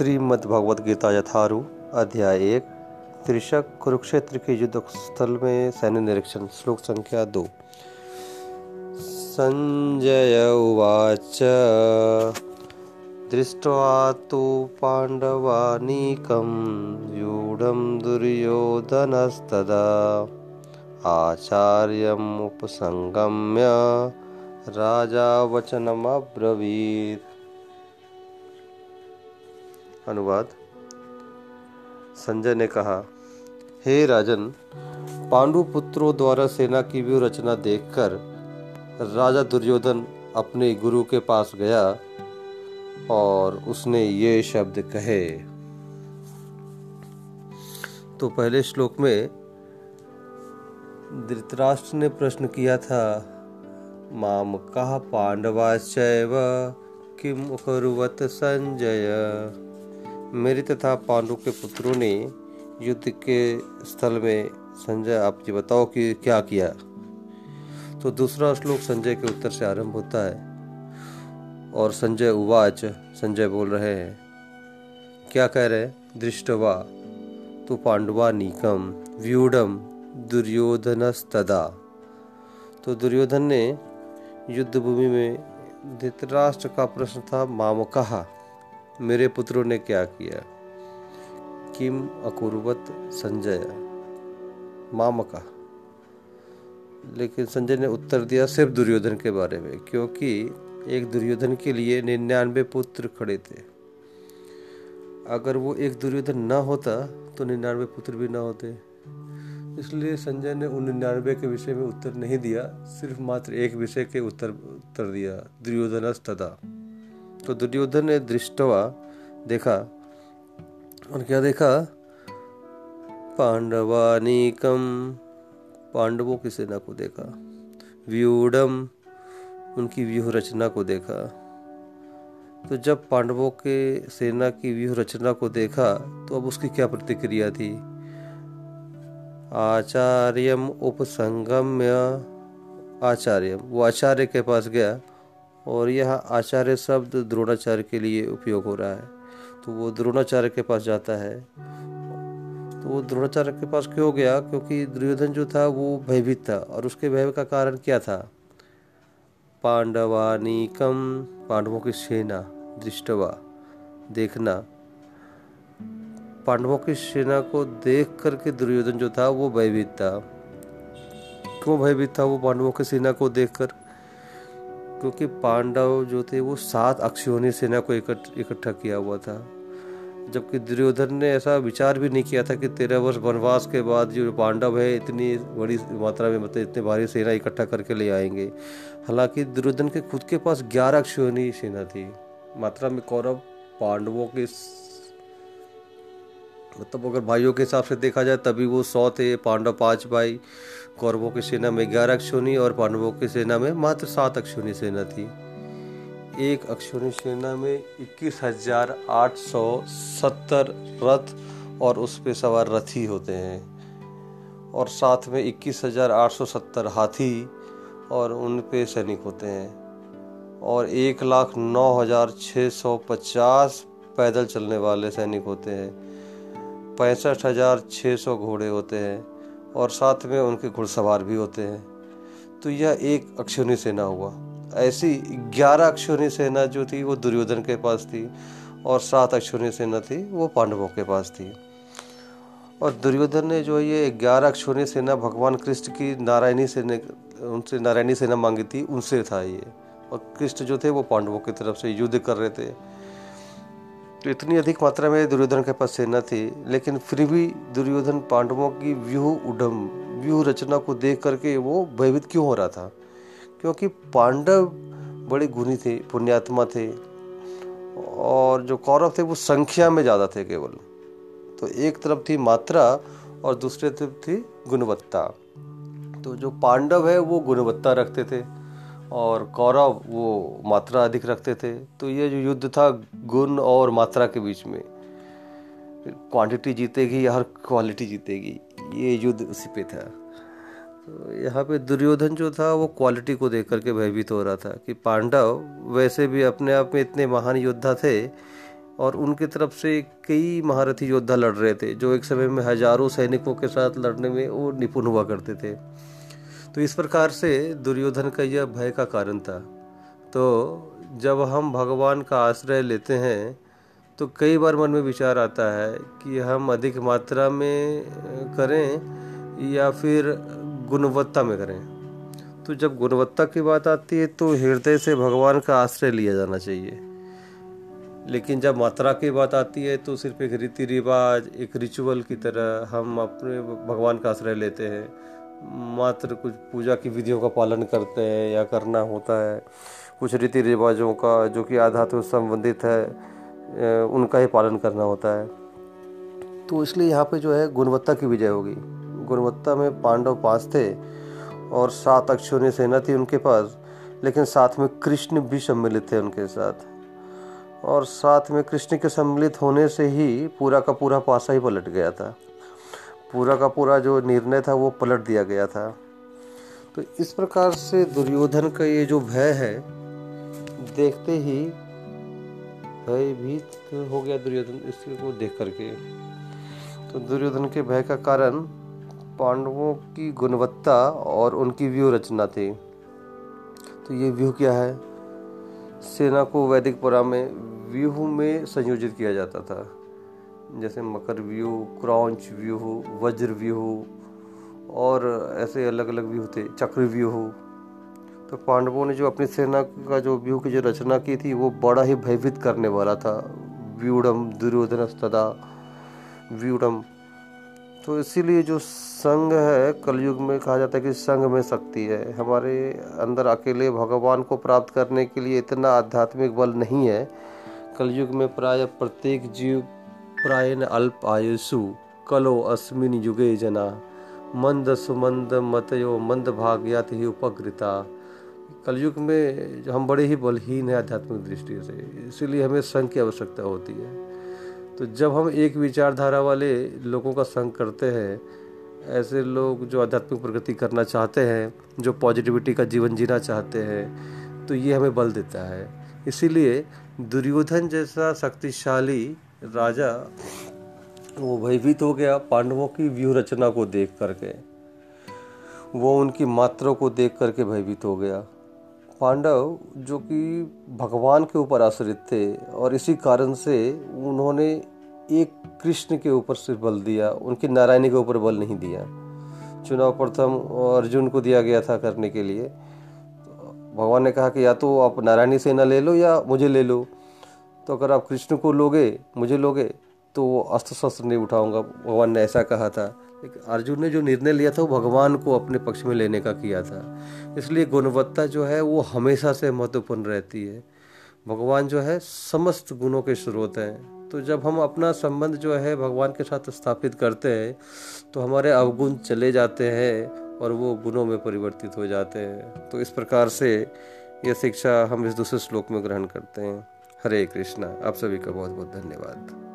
श्रीमद् गीता यथारु, अध्याय एक, त्रिशक कुरुक्षेत्र के युद्ध स्थल में सैन्य निरीक्षण, श्लोक संख्या दो। संजय उवाच। दृष्ट्वा तु पाण्डवानीकं व्यूढं दुर्योधनस्तदा। आचार्यम् उपसंगम्य राजा वचनमब्रवीत् अनुवाद। संजय ने कहा, हे राजन, पांडु पुत्रों द्वारा सेना की व्यू रचना देखकर राजा दुर्योधन अपने गुरु के पास गया और उसने ये शब्द कहे। तो पहले श्लोक में धृतराष्ट्र ने प्रश्न किया था, माम कहा पांडवाश्चैव किम कुरुवत संजय? मेरे तथा पांडु के पुत्रों ने युद्ध के स्थल में संजय, आप जी बताओ कि क्या किया? तो दूसरा श्लोक संजय के उत्तर से आरंभ होता है। और संजय उवाच, संजय बोल रहे हैं, क्या कह रहे? दृष्टवा तो पांडवा नीकम व्यूडम दुर्योधनस्तदा। तो दुर्योधन ने युद्ध भूमि में धृतराष्ट्र का प्रश्न था माम कहा मेरे पुत्रों ने क्या किया? किम अकुर्वत संजय? मामका। लेकिन संजय ने उत्तर दिया सिर्फ़ दुर्योधन के बारे में, क्योंकि एक दुर्योधन के लिए निन्यानवे पुत्र खड़े थे। अगर वो एक दुर्योधन न होता तो निन्यानवे पुत्र भी न होते। इसलिए संजय ने उन निन्यानवे के विषय में उत्तर नहीं दिया, सिर्फ़ मात्र एक विषय के उत्तर उत्तर दिया दुर्योधन तदा तो दुर्योधन ने दृष्टवा देखा और क्या देखा, पांडवानिकम, पांडवों की सेना को देखा व्यूडम उनकी व्यूह रचना को देखा। तो जब पांडवों के सेना की व्यूह रचना को देखा तो अब उसकी क्या प्रतिक्रिया थी? आचार्यम उपसंगम्य, आचार्यम, वो आचार्य के पास गया और यह आचार्य शब्द द्रोणाचार्य के लिए उपयोग हो रहा है। तो वो द्रोणाचार्य के पास जाता है। तो वो द्रोणाचार्य के पास क्यों गया? क्योंकि दुर्योधन जो था, वो भयभीत था। और उसके भय का कारण क्या था? पांडवानिकम, पांडवों की सेना, दृष्टवा, देखना। पांडवों की सेना को देख करके दुर्योधन जो था, वो भयभीत था। क्यों भयभीत था वो पांडवों की सेना को देखकर क्योंकि पांडव जो थे वो सात अक्षोणी सेना को इकट्ठा किया हुआ था। जबकि दुर्योधन ने ऐसा विचार भी नहीं किया था कि तेरह वर्ष वनवास के बाद जो पांडव है इतनी बड़ी मात्रा में मतलब इतने भारी सेना इकट्ठा करके ले आएँगे। हालाँकि दुर्योधन के खुद के पास ग्यारह अक्षोणी सेना थी। मात्रा में कौरव पांडवों के मतलब अगर भाइयों के हिसाब से देखा जाए, तभी वो सौ थे पांडव पाँच भाई कौरवों की सेना में ग्यारह अक्षोनी और पांडवों की सेना में मात्र सात अक्षोनी सेना थी। एक अक्षोनी सेना में इक्कीस हज़ार आठ सौ सत्तर रथ और उस पर सवार रथी होते हैं। और साथ में इक्कीस हज़ार आठ सौ सत्तर हाथी और उन पे सैनिक होते हैं। और एक लाख नौ हज़ार छः सौ पचास पैदल चलने वाले सैनिक होते हैं। पैंसठ हज़ार छः सौ घोड़े होते हैं और साथ में उनके घुड़सवार भी होते हैं। तो यह एक अक्षोणी सेना हुआ। ऐसी ग्यारह अक्षोणी सेना जो थी, वो दुर्योधन के पास थी और सात अक्षोणी सेना थी, वो पांडवों के पास थी। और दुर्योधन ने जो ये ग्यारह अक्षोणी सेना भगवान कृष्ण की नारायणी सेना, उनसे नारायणी सेना मांगी थी, उनसे था ये। और कृष्ण जो थे, वो पांडवों की तरफ़ से युद्ध कर रहे थे। तो इतनी अधिक मात्रा में दुर्योधन के पास सेना थी, लेकिन फिर भी दुर्योधन पांडवों की व्यूह उडम व्यूह रचना को देख करके वो भयभीत क्यों हो रहा था? क्योंकि पांडव बड़े गुणी थे, पुण्यात्मा थे, और जो कौरव थे वो संख्या में ज़्यादा थे केवल। तो एक तरफ़ थी मात्रा और दूसरे तरफ़ थी गुणवत्ता। तो जो पांडव है वो गुणवत्ता रखते थे। और कौरव वो मात्रा अधिक रखते थे। तो ये जो युद्ध था, गुण और मात्रा के बीच में क्वांटिटी जीतेगी हर क्वालिटी जीतेगी, ये युद्ध उसी पे था। तो यहाँ पे दुर्योधन जो था, वो क्वालिटी को देख करके भयभीत हो रहा था कि पांडव वैसे भी अपने आप में इतने महान योद्धा थे और उनकी तरफ़ से कई महारथी योद्धा लड़ रहे थे, जो एक समय में हज़ारों सैनिकों के साथ लड़ने में वो निपुण हुआ करते थे। तो इस प्रकार से दुर्योधन का यह भय का कारण था। तो जब हम भगवान का आश्रय लेते हैं तो कई बार मन में विचार आता है कि हम अधिक मात्रा में करें या फिर गुणवत्ता में करें। तो जब गुणवत्ता की बात आती है तो हृदय से भगवान का आश्रय लिया जाना चाहिए। लेकिन जब मात्रा की बात आती है तो सिर्फ़ एक रीति रिवाज एक रिचुअल की तरह हम अपने भगवान का आश्रय लेते हैं। मात्र कुछ पूजा की विधियों का पालन करते हैं या करना होता है। कुछ रीति रिवाजों का जो कि आध्यात्म संबंधित है उनका ही पालन करना होता है। तो इसलिए यहाँ पे जो है गुणवत्ता की विजय होगी। गुणवत्ता में पांडव पास थे और सात अक्षोणी सेना थी उनके पास, लेकिन साथ में कृष्ण भी सम्मिलित थे उनके साथ। और साथ में कृष्ण के सम्मिलित होने से ही पूरा का पूरा पासा ही पलट गया था। पूरा का पूरा जो निर्णय था वो पलट दिया गया था। तो इस प्रकार से दुर्योधन का ये जो भय है, देखते ही भयभीत हो गया दुर्योधन इसको देख करके। तो दुर्योधन के भय का कारण पांडवों की गुणवत्ता और उनकी व्यूह रचना थी। तो ये व्यूह क्या है? सेना को वैदिक पुरा में व्यूह में संयोजित किया जाता था। जैसे मकर व्यू क्रॉन्च व्यूह वज्र व्यूह और ऐसे अलग अलग व्यूह थे, चक्र व्यूह तो पांडवों ने जो अपनी सेना का जो व्यूह की जो रचना की थी, वो बड़ा ही भयभीत करने वाला था। व्यूढ़ दुर्योधन स्तदा व्यूढ़ तो इसीलिए जो संघ है, कलयुग में कहा जाता है कि संघ में शक्ति है। हमारे अंदर अकेले भगवान को प्राप्त करने के लिए इतना आध्यात्मिक बल नहीं है। कलयुग में प्राय प्रत्येक जीव प्रायन अल्प आयुषु, कलो अस्मिन युगे जना। मंद सुमंद मतयो मंद भाग्यात ही उपकृता। कलयुग में हम बड़े ही बलहीन हैं आध्यात्मिक दृष्टि से, इसीलिए हमें संघ की आवश्यकता होती है। तो जब हम एक विचारधारा वाले लोगों का संग करते हैं, ऐसे लोग जो आध्यात्मिक प्रगति करना चाहते हैं, जो पॉजिटिविटी का जीवन जीना चाहते हैं तो ये हमें बल देता है। इसीलिए दुर्योधन जैसा शक्तिशाली राजा, वो भयभीत हो गया पांडवों की व्यूह रचना को देख करके। वो उनकी मात्रा को देख करके भयभीत हो गया। पांडव, जो कि भगवान के ऊपर आश्रित थे, और इसी कारण से उन्होंने एक कृष्ण के ऊपर सिर्फ़ बल दिया, उनके नारायणी के ऊपर बल नहीं दिया। चुनाव प्रथम अर्जुन को दिया गया था करने के लिए। भगवान ने कहा कि या तो आप नारायणी सेना ले लो या मुझे ले लो। तो अगर आप कृष्ण को लोगे, मुझे लोगे तो वो अस्त्र शस्त्र नहीं उठाऊँगा। भगवान ने ऐसा कहा था। लेकिन अर्जुन ने जो निर्णय लिया था, वो भगवान को अपने पक्ष में लेने का किया था। इसलिए गुणवत्ता जो है, वो हमेशा से महत्वपूर्ण रहती है। भगवान जो है, समस्त गुणों के स्रोत हैं। तो जब हम अपना संबंध जो है, भगवान के साथ स्थापित करते हैं तो हमारे अवगुण चले जाते हैं और वो गुणों में परिवर्तित हो जाते हैं। तो इस प्रकार से यह शिक्षा हम इस दूसरे श्लोक में ग्रहण करते हैं। हरे कृष्णा। आप सभी का बहुत बहुत धन्यवाद।